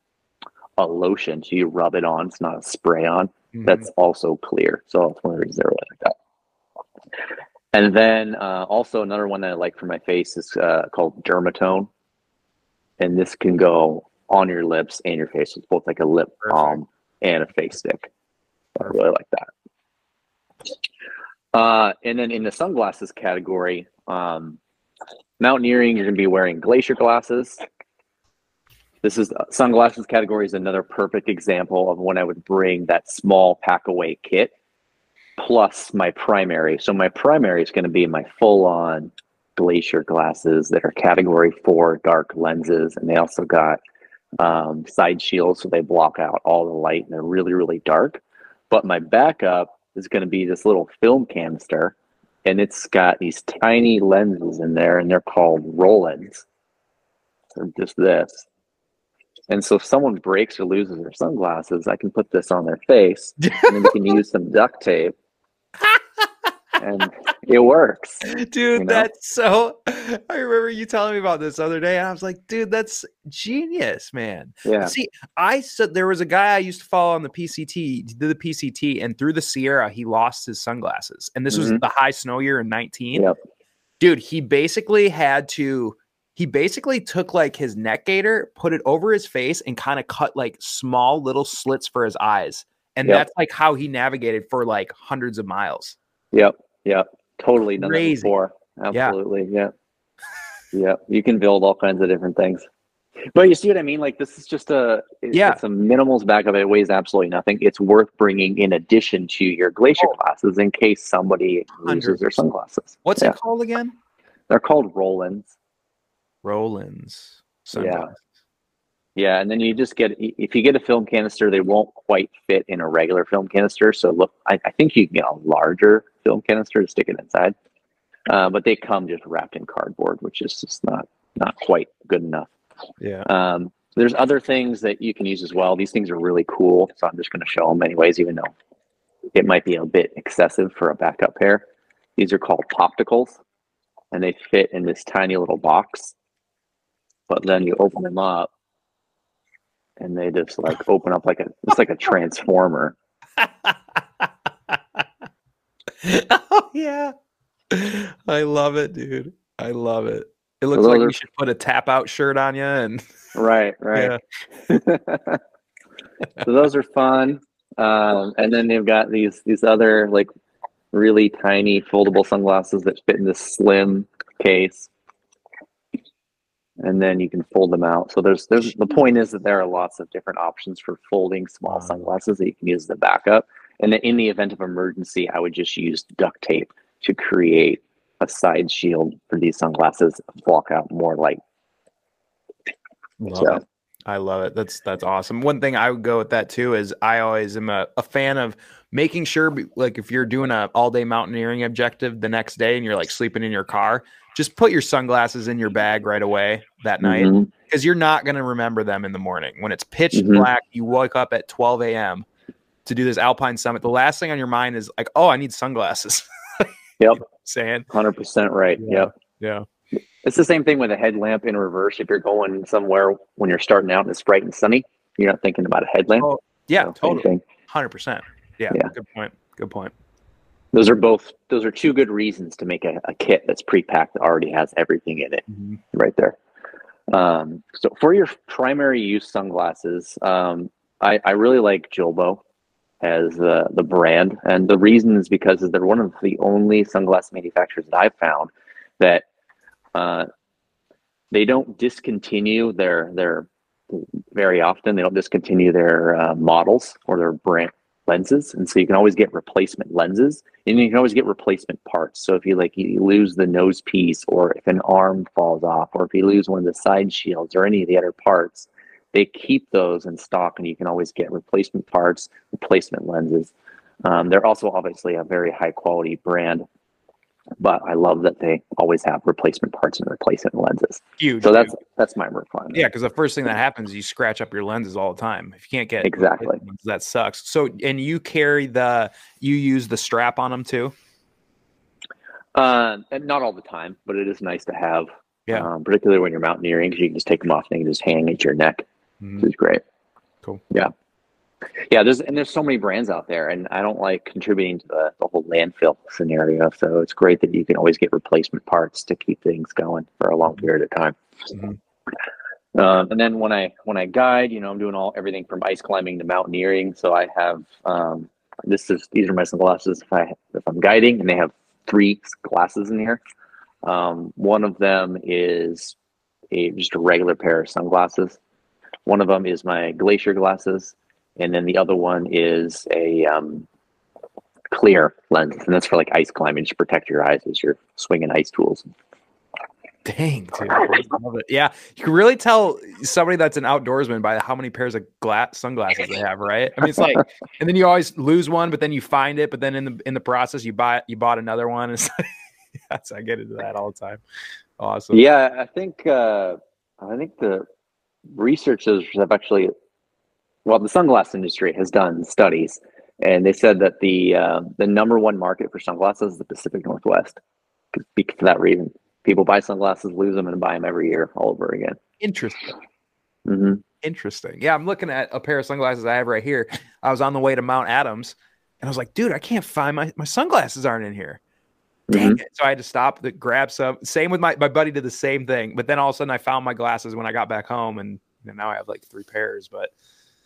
a lotion. So you rub it on. It's not a spray on. Mhm. That's also clear. So that's one of the reasons I really like that. And then uh, also another one that I like for my face is uh, called Dermatone, and this can go on your lips and your face. It's both like a lip Perfect. balm and a face stick. I really like that. Uh, and then in the sunglasses category, um, mountaineering, you're going to be wearing glacier glasses. This is uh, sunglasses category is another perfect example of when I would bring that small pack away kit plus my primary. So my primary is going to be my full on glacier glasses that are category four dark lenses, and they also got um, side shields so they block out all the light and they're really really dark. But my backup is going to be this little film canister, and it's got these tiny lenses in there, and they're called Rollens. Or just this. And so if someone breaks or loses their sunglasses, I can put this on their face, and then we can use some duct tape and it works. Dude, you know? that's so I remember you telling me about this other day, and I was like, dude, that's genius, man. Yeah. See, I said there was a guy I used to follow on the PCT, did the PCT, and through the Sierra, he lost his sunglasses. And this was Mhm. the high snow year in 19. Yep. Dude, he basically had to he basically took like his neck gaiter, put it over his face, and kind of cut like small little slits for his eyes. And Yep. that's like how he navigated for like hundreds of miles. Yep. Yep. Totally done that before. Absolutely. Yeah. Yeah. You can build all kinds of different things. But you see what I mean? Like this is just a Yeah. it's a minimals backup. It weighs absolutely nothing. It's worth bringing in addition to your glacier Oh. glasses in case somebody loses their sunglasses. What's Yeah. it called again? They're called Rollens. Rollens. Yeah. sunglasses. Yeah, and then you just get if you get a film canister, they won't quite fit in a regular film canister. So look, I, I think you can get a larger film canister to stick it inside, uh, but they come just wrapped in cardboard, which is just not not quite good enough. Yeah. Um, there's other things that you can use as well. These things are really cool, so I'm just going to show them anyways, even though it might be a bit excessive for a backup pair. These are called Popticals, and they fit in this tiny little box. But then you open them up, and they just like open up like a it's like a transformer. oh yeah. I love it, dude. I love it. It looks like you should put a tap out shirt on you and Right, right. so those are fun. Um, and then they've got these these other like really tiny foldable sunglasses that fit in this slim case. And then you can fold them out. So there's there's the point is that there are lots of different options for folding small sunglasses that you can use as a backup. And then in the event of emergency, I would just use duct tape to create a side shield for these sunglasses, block out more light. Love So- it. I love it. That's that's awesome. One thing I would go with that too is I always am a, a fan of making sure like if you're doing a all day mountaineering objective the next day and you're like sleeping in your car, just put your sunglasses in your bag right away that night Mhm. because you're not going to remember them in the morning when it's pitch Mhm. black. You wake up at 12 a.m. to do this Alpine summit. The last thing on your mind is like, oh, I need sunglasses. Yep. Saying, 100% right. Yeah. Yep. yeah, It's the same thing with a headlamp in reverse. If you're going somewhere when you're starting out and it's bright and sunny, you're not thinking about a headlamp. Oh, yeah, So, totally, hundred percent. Yeah, Yeah. good point. Good point. Those are both, those are two good reasons to make a, a kit that's pre-packed that already has everything in it right there. Um, so for your primary use sunglasses, um, I, I really like Julbo as the, the brand. And the reason is because they're one of the only sunglass manufacturers that I've found that uh, they don't discontinue their, their very often, they don't discontinue their uh, models or their brand lenses. And so you can always get replacement lenses and you can always get replacement parts. So if you like you lose the nose piece or if an arm falls off or if you lose one of the side shields or any of the other parts, they keep those in stock and you can always get replacement parts, replacement lenses. Um, they're also obviously a very high quality brand, but I love that they always have replacement parts and replacement lenses. Huge. So that's dude. that's my requirement. yeah, because the first thing that happens is you scratch up your lenses all the time. If you can't get Exactly. lenses, that sucks. So, and you carry the you use the strap on them too. Uh, not all the time, but it is nice to have. Yeah. Um, particularly when you're mountaineering, because you can just take them off and you can just hang at your neck. Mhm. which is great. Cool. Yeah. Yeah, there's and there's so many brands out there, and I don't like contributing to the, the whole landfill scenario. So it's great that you can always get replacement parts to keep things going for a long period of time. Mhm. Um, and then when I when I guide, you know, I'm doing all everything from ice climbing to mountaineering. So I have um, this is these are my sunglasses if I if I'm guiding, and they have three glasses in here. Um, one of them is a just a regular pair of sunglasses. One of them is my glacier glasses, and then the other one is a um, clear lens, and that's for like ice climbing to protect your eyes as you're swinging ice tools. Dang, dude. Yeah, you can really tell somebody that's an outdoorsman by how many pairs of glass sunglasses they have, right? I mean, it's like, and then you always lose one, but then you find it, but then in the in the process, you buy you bought another one. It's like, that's I get into that all the time. Awesome. Yeah, I think uh, I think the researchers have actually, well, the sunglass industry has done studies, and they said that the uh, the number one market for sunglasses is the Pacific Northwest, because for that reason people buy sunglasses, lose them, and buy them every year all over again. Interesting. Mm-hmm. Interesting. Yeah, I'm looking at a pair of sunglasses I have right here. I was on the way to Mount Adams, and I was like, dude, I can't find my my sunglasses aren't in here. Dang mm-hmm. it! So I had to stop, to grab some. Same with my my buddy did the same thing, but then all of a sudden I found my glasses when I got back home, and, and now I have like three pairs. But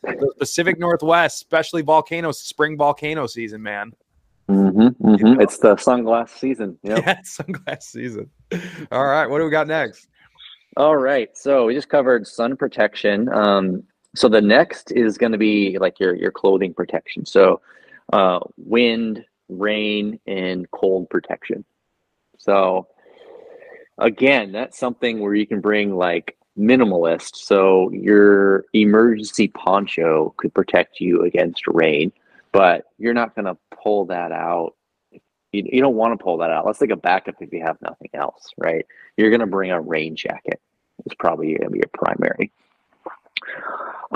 the Pacific Northwest, especially volcanoes, spring volcano season, man. Mm-hmm, mm-hmm. It's the sunglass season. Yep. Yeah, sunglass season. All right, what do we got next? All right, so we just covered sun protection. Um, so the next is going to be like your your clothing protection. So uh, wind, rain, and cold protection. So again, that's something where you can bring like minimalist. So your emergency poncho could protect you against rain but you're not going to pull that out. You, you don't want to pull that out. Let's take a backup if you have nothing else, right? You're going to bring a rain jacket. It's probably going to be your primary.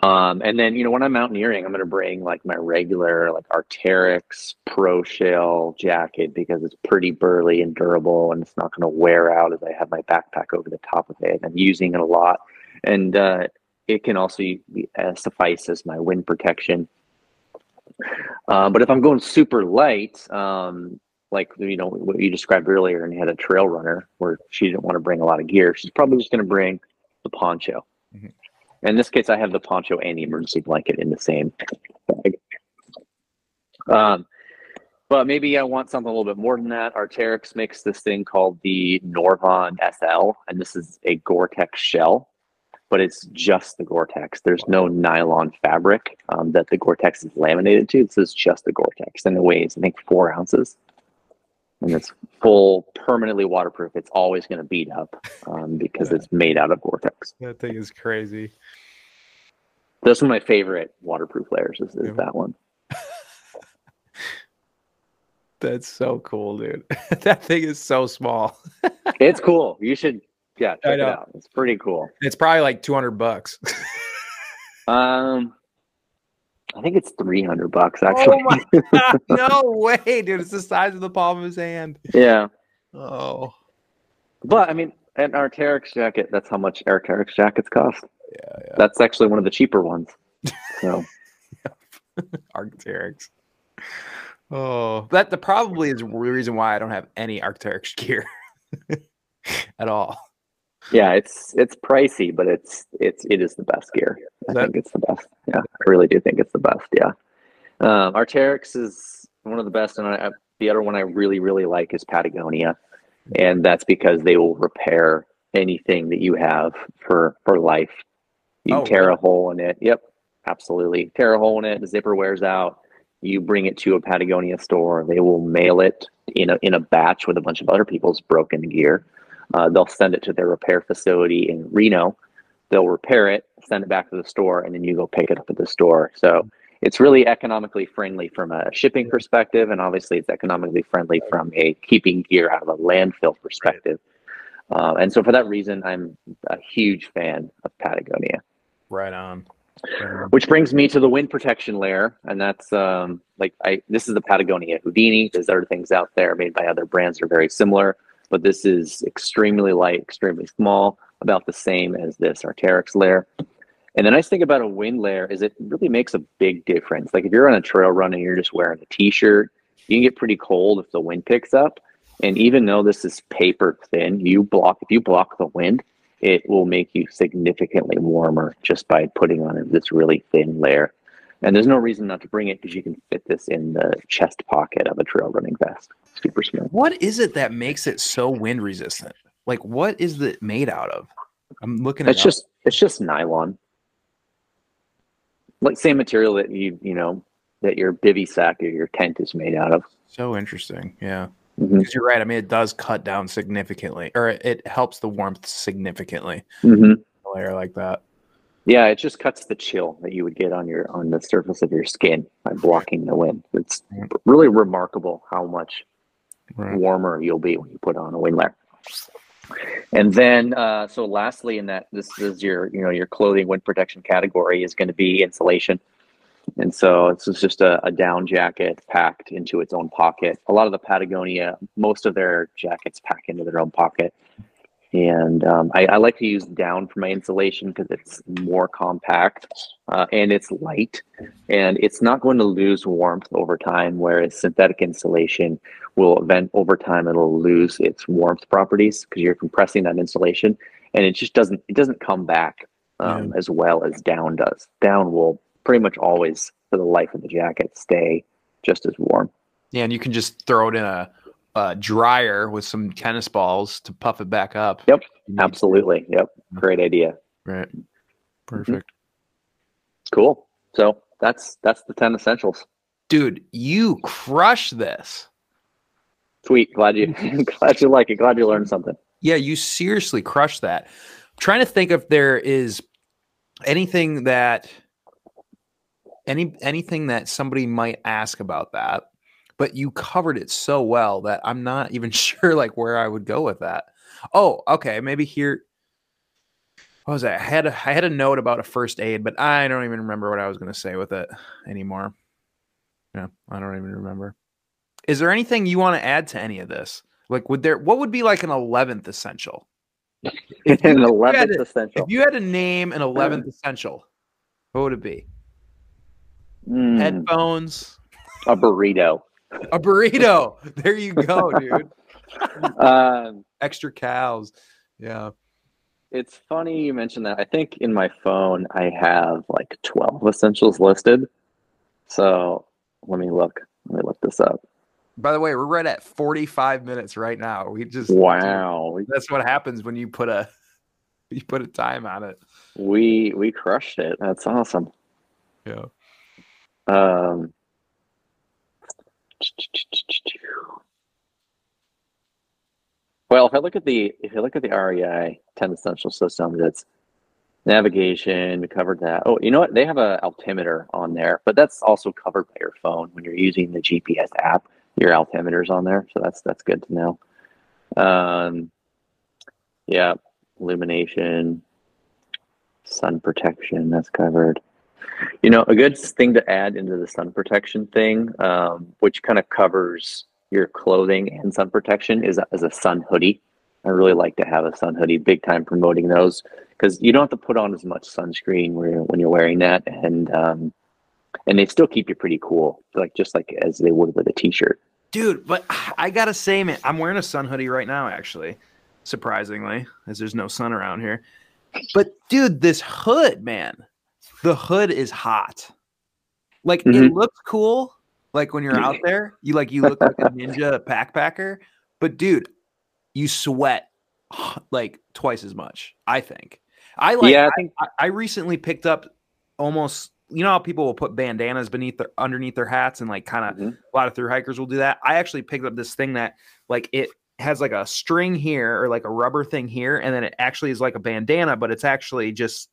Um, and then, you know, when I'm mountaineering, I'm going to bring like my regular, like Arc'teryx Pro Shell jacket because it's pretty burly and durable and it's not going to wear out as I have my backpack over the top of it. I'm using it a lot. And uh, it can also be, uh, suffice as my wind protection. Uh, but if I'm going super light, um, like you know what you described earlier, and you had a trail runner where she didn't want to bring a lot of gear, she's probably just going to bring the poncho. Mm-hmm. In this case, I have the poncho and the emergency blanket in the same bag. Um, but maybe I want something a little bit more than that. Arc'teryx makes this thing called the Norvan SL, and this is a Gore-Tex shell but it's just the Gore-Tex. There's no nylon fabric um, that the Gore-Tex is laminated to. This is just the Gore-Tex, and it weighs I think four ounces, and it's full, permanently waterproof. It's always going to beat up um, because yeah. it's made out of Gore-Tex. That thing is crazy. That's one of my favorite waterproof layers. Is, is yeah. that one? That's so cool, dude. that thing is so small. it's cool. You should yeah, check it out. It's pretty cool. It's probably like 200 bucks. um, I think it's 300 bucks oh actually. Oh no way, dude. It's the size of the palm of his hand. Yeah. Oh. But I mean, an Arc'teryx jacket, that's how much Arc'teryx jackets cost. Yeah, yeah. That's actually one of the cheaper ones. So Arc'teryx. Oh, that the probably is the reason why I don't have any Arc'teryx gear at all. Yeah, it's it's pricey, but it's it's it is the best gear. I that, think it's the best. Yeah, I really do think it's the best. Yeah, um, Arc'teryx is one of the best, and I, the other one I really really like is Patagonia, and that's because they will repair anything that you have for for life. You oh, tear a hole in it. Yep, absolutely. Tear a hole in it. The zipper wears out. You bring it to a Patagonia store. They will mail it in a in a batch with a bunch of other people's broken gear uh, they'll send it to their repair facility in Reno. They'll repair it, send it back to the store, and then you go pick it up at the store. So it's really economically friendly from a shipping perspective, and obviously it's economically friendly from a keeping gear out of a landfill perspective. Uh, and so for that reason, I'm a huge fan of Patagonia. Right on. Which brings me to the wind protection layer, and that's um, like I. This is the Patagonia Houdini. There's other things out there made by other brands that are very similar but this is extremely light, extremely small, about the same as this Arc'teryx layer. And the nice thing about a wind layer is it really makes a big difference. Like if you're on a trail run and you're just wearing a t-shirt, you can get pretty cold if the wind picks up. And even though this is paper thin, you block if you block the wind, it will make you significantly warmer just by putting on this really thin layer. And there's no reason not to bring it because you can fit this in the chest pocket of a trail running vest. Super small. What is it that makes it so wind resistant? Like, what is it made out of? I'm looking at It's just it's just nylon. Like same material that you you know that your bivy sack or your tent is made out of. so interesting. Yeah. Mhm. Because you're right. I mean, it does cut down significantly, or it, it helps the warmth significantly. Mhm. A layer like that. Yeah, it just cuts the chill that you would get on your on the surface of your skin by blocking the wind. It's really remarkable how much Right. warmer you'll be when you put on a wind layer. And then, uh, so lastly, in that this is your you know your clothing wind protection category is going to be insulation. And so this is just a, a down jacket packed into its own pocket. A lot of the Patagonia, most of their jackets pack into their own pocket. And um, I, I like to use down for my insulation because it's more compact uh, and it's light and it's not going to lose warmth over time. Whereas synthetic insulation will event over time, it'll lose its warmth properties because you're compressing that insulation and it just doesn't, it doesn't come back um, as well as down does. Down will pretty much always, for the life of the jacket, stay just as warm. Yeah, and you can just throw it in a, a dryer with some tennis balls to puff it back up. Yep, Absolutely. Yep. Great idea. Right. Mm-hmm. Perfect. Cool. So that's that's the 10 essentials. Dude, you crush this. Sweet. Glad you glad you like it. Glad you learned something. Yeah, you seriously crushed that. I'm trying to think if there is anything that any anything that somebody might ask about that, but you covered it so well that I'm not even sure like where I would go with that. Oh, okay, maybe here. What was that? I had a, I had a note about a first aid, but I don't even remember what I was going to say with it anymore. Yeah, I don't even remember. Is there anything you want to add to any of this? Like, would there? What would be like an eleventh essential? An had 11th to- essential. If you had to name an eleventh essential, what would it be? Mm, Headphones, a burrito. A burrito. There you go, dude. Um, Extra cows. Yeah. it's funny you mentioned that. I think in my phone I have like 12 essentials listed. So let me look. Let me look this up. By the way, we're right at forty-five minutes right now. We just Wow. That's what happens when you put a you put a time on it. We we crushed it. That's awesome. Yeah. Um, well, if I look at the if you look at the REI 10 essential systems, it's navigation. We covered that. Oh, you know what? They have a altimeter on there, but that's also covered by your phone when you're using the GPS app. Your altimeter's on there, so that's that's good to know. Um, yeah, illumination, sun protection. That's covered. You know, a good thing to add into the sun protection thing, um, which kind of covers your clothing and sun protection, is a, a sun hoodie. I really like to have a sun hoodie. Big time promoting those because you don't have to put on as much sunscreen when you're, when you're wearing that, and um, and they still keep you pretty cool, like just like as they would with a t-shirt. Dude, but I gotta say, man, I'm wearing a sun hoodie right now, actually. Surprisingly, as there's no sun around here. But dude, this hood, man, the hood is hot. Like it Mhm. looks cool. Like when you're out there, you like you look like a ninja backpacker. But dude, you sweat like twice as much. I think. I like. yeah, I think I, I recently picked up almost. You know how people will put bandanas beneath their underneath their hats and like kind of Mhm. a lot of through hikers will do that. I actually picked up this thing that like it has like a string here or like a rubber thing here, and then it actually is like a bandana, but it's actually just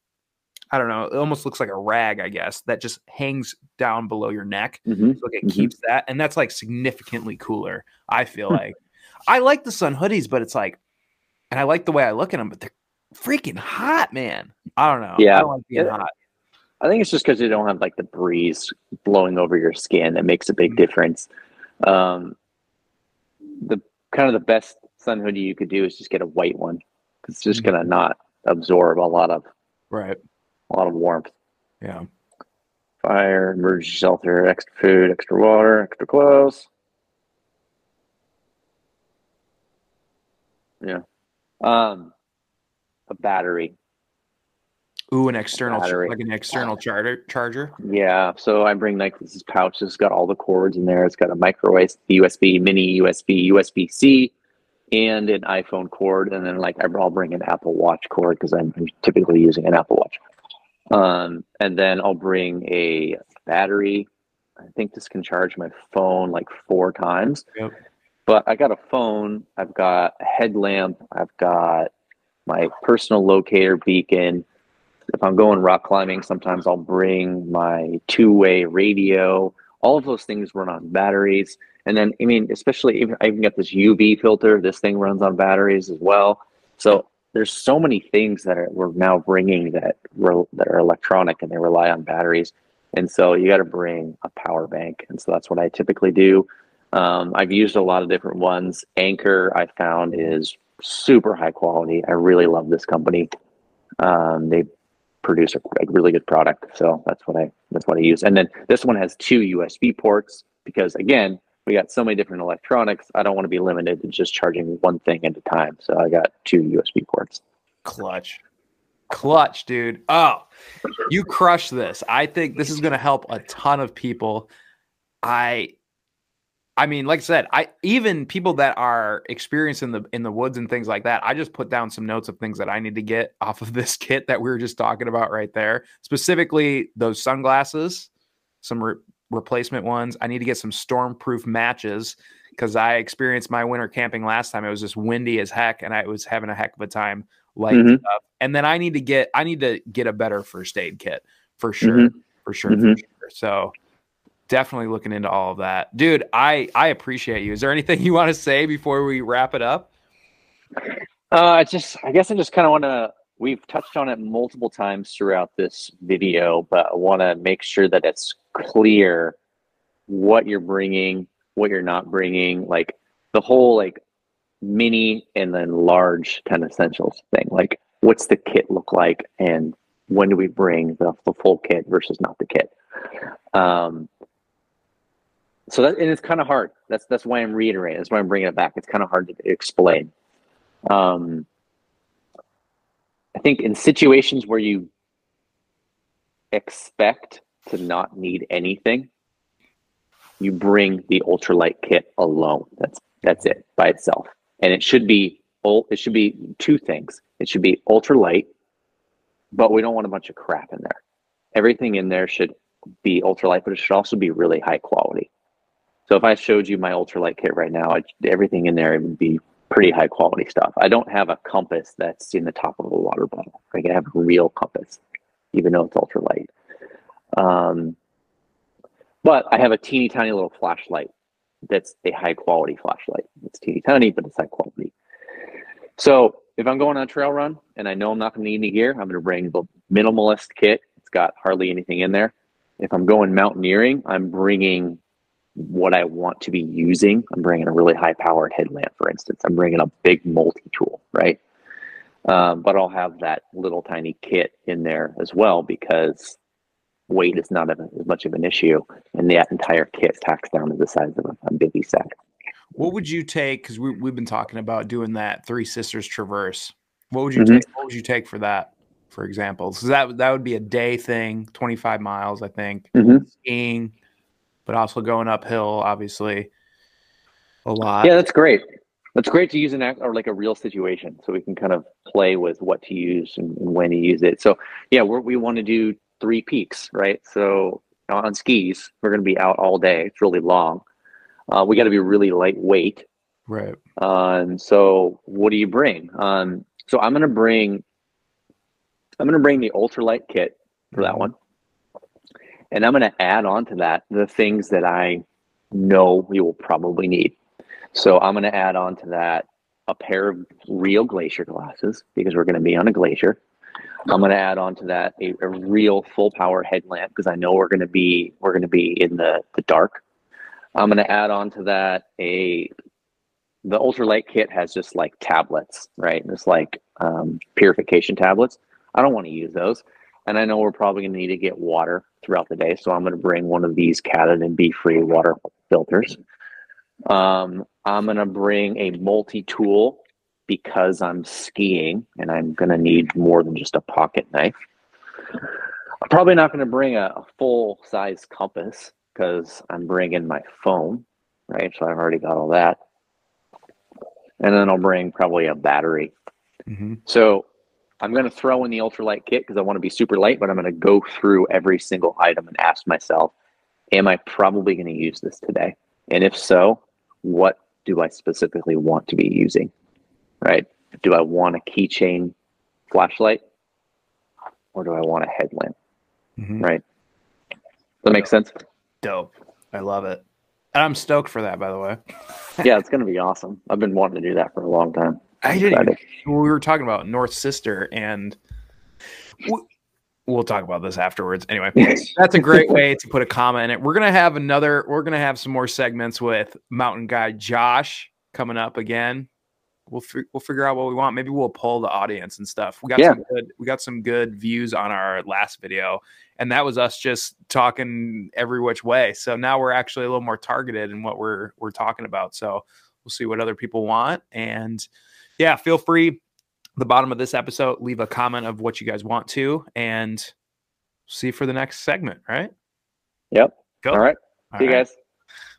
I don't know, it almost looks like a rag, I guess, that just hangs down below your neck. Mhm. So like it Mhm. keeps that, and that's like significantly cooler. I feel Hmm. like I like the sun hoodies, but it's like, and I like the way I look at them, but they're freaking hot, man. I don't know. Yeah. I don't like being hot. I think it's just because you don't have like the breeze blowing over your skin that makes a big Mhm. difference. Um, the kind of the best sun hoodie you could do is just get a white one. It's just Mhm. gonna not absorb a lot of Right. A lot of warmth. Yeah. Fire, emergency shelter, extra food, extra water, extra clothes. Yeah. Um, a battery. Ooh, an external, Battery. like an external charger. Charger. Yeah, so I bring like this pouch. It's got all the cords in there. It's got a micro USB, mini USB, USB C, and an iPhone cord. And then like I'll bring an Apple Watch cord because I'm typically using an Apple Watch. Um, and then I'll bring a battery. I think this can charge my phone like four times. Yep. But I got a phone. I've got a headlamp. I've got my personal locator beacon if I'm going rock climbing, sometimes I'll bring my two way radio. All of those things run on batteries. And then, I mean, especially even, I even got this UV filter. This thing runs on batteries as well. So there's so many things that are, we're now bringing that re, that are electronic and they rely on batteries. And so you got to bring a power bank. And so that's what I typically do. Um, I've used a lot of different ones. Anker I found, is super high quality. I really love this company. Um, they produce a, a, really good product. So that's what I that's what I use. And then this one has two USB ports because again, we got so many different electronics. I don't want to be limited to just charging one thing at a time. So I got two USB ports. Clutch. Clutch, dude. Oh, you crush this. I think this is going to help a ton of people. I I mean, like I said, I even people that are experienced in the in the woods and things like that. I just put down some notes of things that I need to get off of this kit that we were just talking about right there. Specifically, those sunglasses, some replacement ones. I need to get some stormproof matches because I experienced my winter camping last time. It was just windy as heck, and I was having a heck of a time lighting Mhm. stuff. And then I need to get I need to get a better first aid kit for sure, Mhm. for sure, for Mhm. sure. So definitely looking into all of that dude i i appreciate you is there anything you want to say before we wrap it up Uh, I just, I guess I just kind of want to. We've touched on it multiple times throughout this video, but I want to make sure that it's clear what you're bringing, what you're not bringing, like the whole like mini and then large ten essentials thing. Like, what's the kit look like, and when do we bring the, the full kit versus not the kit? Um, so that and it's kind of hard. That's that's why I'm reiterating. That's why I'm bringing it back. It's kind of hard to explain. Um, I think in situations where you expect to not need anything, you bring the ultralight kit alone. That's that's it by itself, and it should be it should be two things. It should be ultralight, but we don't want a bunch of crap in there. Everything in there should be ultralight, but it should also be really high quality. So if I showed you my ultralight kit right now, I, everything in there it would be pretty high quality stuff. I don't have a compass that's in the top of a water bottle. Like I have a real compass, even though it's ultralight. Um, but I have a teeny tiny little flashlight that's a high quality flashlight. It's teeny tiny, but it's high quality. So if I'm going on a trail run and I know I'm not going to need any gear, I'm going to bring the minimalist kit. It's got hardly anything in there. If I'm going mountaineering, I'm bringing what I want to be using. I'm bringing a really high powered headlamp, for instance. I'm bringing a big multi tool, right? Um, but I'll have that little tiny kit in there as well because weight is not a, as much of an issue, and that entire kit packs down to the size of a, a sack. what would you take because we, we've been talking about doing that three sisters traverse what would you Mhm. take what would you take for that for example so that that would be a day thing 25 miles i think Mhm. skiing but also going uphill obviously a lot Yeah, that's great. That's great to use an act or like a real situation, so we can kind of play with what to use and, and when to use it. So yeah, we're, we want to do three peaks, right? So on skis, we're going to be out all day. It's really long. Uh, we got to be really lightweight. right Um, so what do you bring? Um, so I'm going to bring, I'm going to bring the ultralight kit for that Mhm. one, and I'm going to add on to that the things that I know we will probably need. So I'm going to add on to that a pair of real glacier glasses because we're going to be on a glacier. I'm going to add on to that a, a real full power headlamp because I know we're going to be we're going to be in the the dark. I'm going to add on to that a the ultralight kit has just like tablets, right? It's like um, purification tablets. I don't want to use those, and I know we're probably going to need to get water throughout the day, so I'm going to bring one of these Katadyn BeFree water filters. Um, I'm going to bring a multi tool because I'm skiing and I'm going to need more than just a pocket knife. I'm probably not going to bring a, a full size compass because I'm bringing my phone, right? So I've already got all that. And then I'll bring probably a battery. Mm-hmm. So I'm going to throw in the ultralight kit because I want to be super light, but I'm going to go through every single item and ask myself, am I probably going to use this today? And if so, what do I specifically want to be using? Right? Do I want a keychain flashlight or do I want a headlamp? Mm-hmm. Right? Does that make sense? Dope. I love it. And I'm stoked for that, by the way. yeah, it's going to be awesome. I've been wanting to do that for a long time. I didn't. We were talking about North Sister, and we'll talk about this afterwards. Anyway, that's a great way to put a comma in it. We're gonna have another. We're gonna have some more segments with Mountain Guy Josh coming up again. We'll fi- we'll figure out what we want. Maybe we'll pull the audience and stuff. We got Yeah. some good. We got some good views on our last video, and that was us just talking every which way. So now we're actually a little more targeted in what we're we're talking about. So we'll see what other people want, and yeah, feel free. The bottom of this episode, leave a comment of what you guys want to, and see for the next segment. Right? Yep. Go. All right. All See you guys.